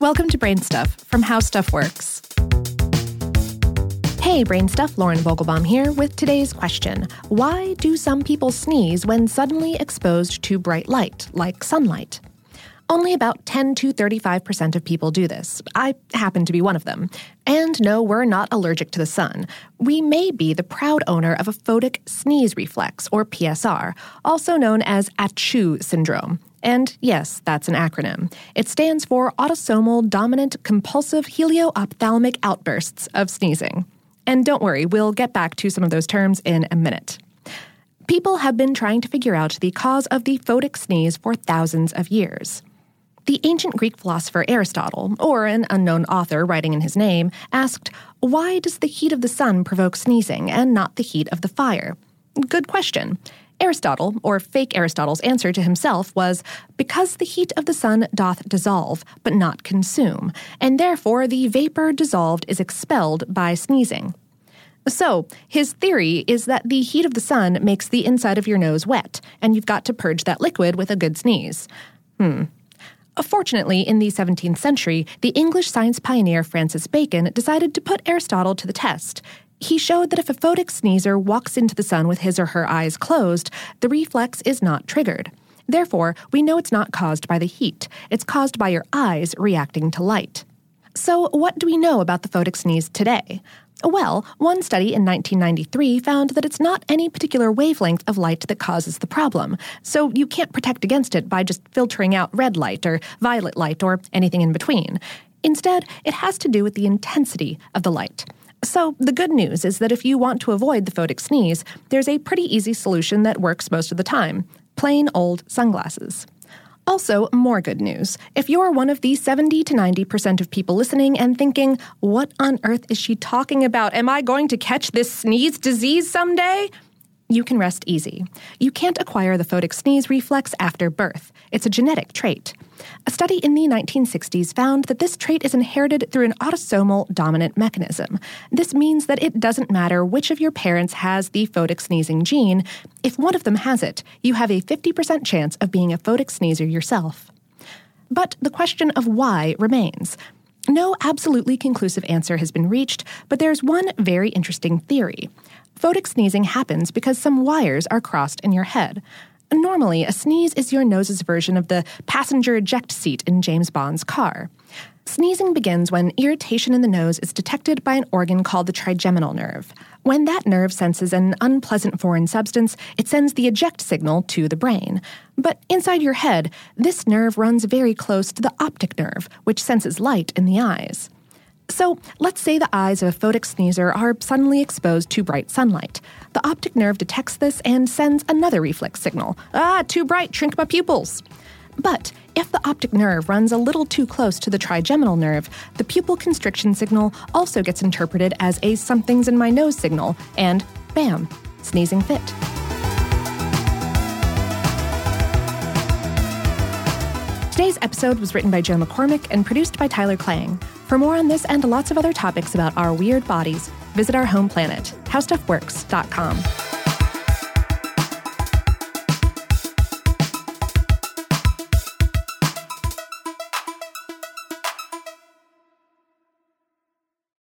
Welcome to Brain Stuff from How Stuff Works. Hey, Brain Stuff, Lauren Vogelbaum here with today's question Why do some people sneeze when suddenly exposed to bright light, like sunlight? Only about 10 to 35% of people do this. I happen to be one of them. And no, we're not allergic to the sun. We may be the proud owner of a photic sneeze reflex, or PSR, also known as ACHOO syndrome. And yes, that's an acronym. It stands for Autosomal Dominant Compulsive Helioophthalmic Outbursts of Sneezing. And don't worry, we'll get back to some of those terms in a minute. People have been trying to figure out the cause of the photic sneeze for thousands of years. The ancient Greek philosopher Aristotle, or an unknown author writing in his name, asked, Why does the heat of the sun provoke sneezing and not the heat of the fire? Good question. Aristotle, or fake Aristotle's answer to himself was, Because the heat of the sun doth dissolve, but not consume, and therefore the vapor dissolved is expelled by sneezing. So, his theory is that the heat of the sun makes the inside of your nose wet, and you've got to purge that liquid with a good sneeze. Hmm, Fortunately, in the 17th century, the English science pioneer Francis Bacon decided to put Aristotle to the test. He showed that if a photic sneezer walks into the sun with his or her eyes closed, the reflex is not triggered. Therefore, we know it's not caused by the heat, it's caused by your eyes reacting to light. So, what do we know about the photic sneeze today? Well, one study in 1993 found that it's not any particular wavelength of light that causes the problem, so you can't protect against it by just filtering out red light or violet light or anything in between. Instead, it has to do with the intensity of the light. So, the good news is that if you want to avoid the photic sneeze, there's a pretty easy solution that works most of the time plain old sunglasses. Also, more good news. If you're one of the 70 to 90% of people listening and thinking, what on earth is she talking about? Am I going to catch this sneeze disease someday? You can rest easy. You can't acquire the photic sneeze reflex after birth. It's a genetic trait. A study in the 1960s found that this trait is inherited through an autosomal dominant mechanism. This means that it doesn't matter which of your parents has the photic sneezing gene, if one of them has it, you have a 50% chance of being a photic sneezer yourself. But the question of why remains. No absolutely conclusive answer has been reached, but there's one very interesting theory. Photic sneezing happens because some wires are crossed in your head. Normally, a sneeze is your nose's version of the passenger eject seat in James Bond's car. Sneezing begins when irritation in the nose is detected by an organ called the trigeminal nerve. When that nerve senses an unpleasant foreign substance, it sends the eject signal to the brain. But inside your head, this nerve runs very close to the optic nerve, which senses light in the eyes. So, let's say the eyes of a photic sneezer are suddenly exposed to bright sunlight. The optic nerve detects this and sends another reflex signal Ah, too bright, shrink my pupils. But if the optic nerve runs a little too close to the trigeminal nerve, the pupil constriction signal also gets interpreted as a something's in my nose signal, and bam, sneezing fit. Today's episode was written by Joe McCormick and produced by Tyler Klang. For more on this and lots of other topics about our weird bodies, visit our home planet, howstuffworks.com.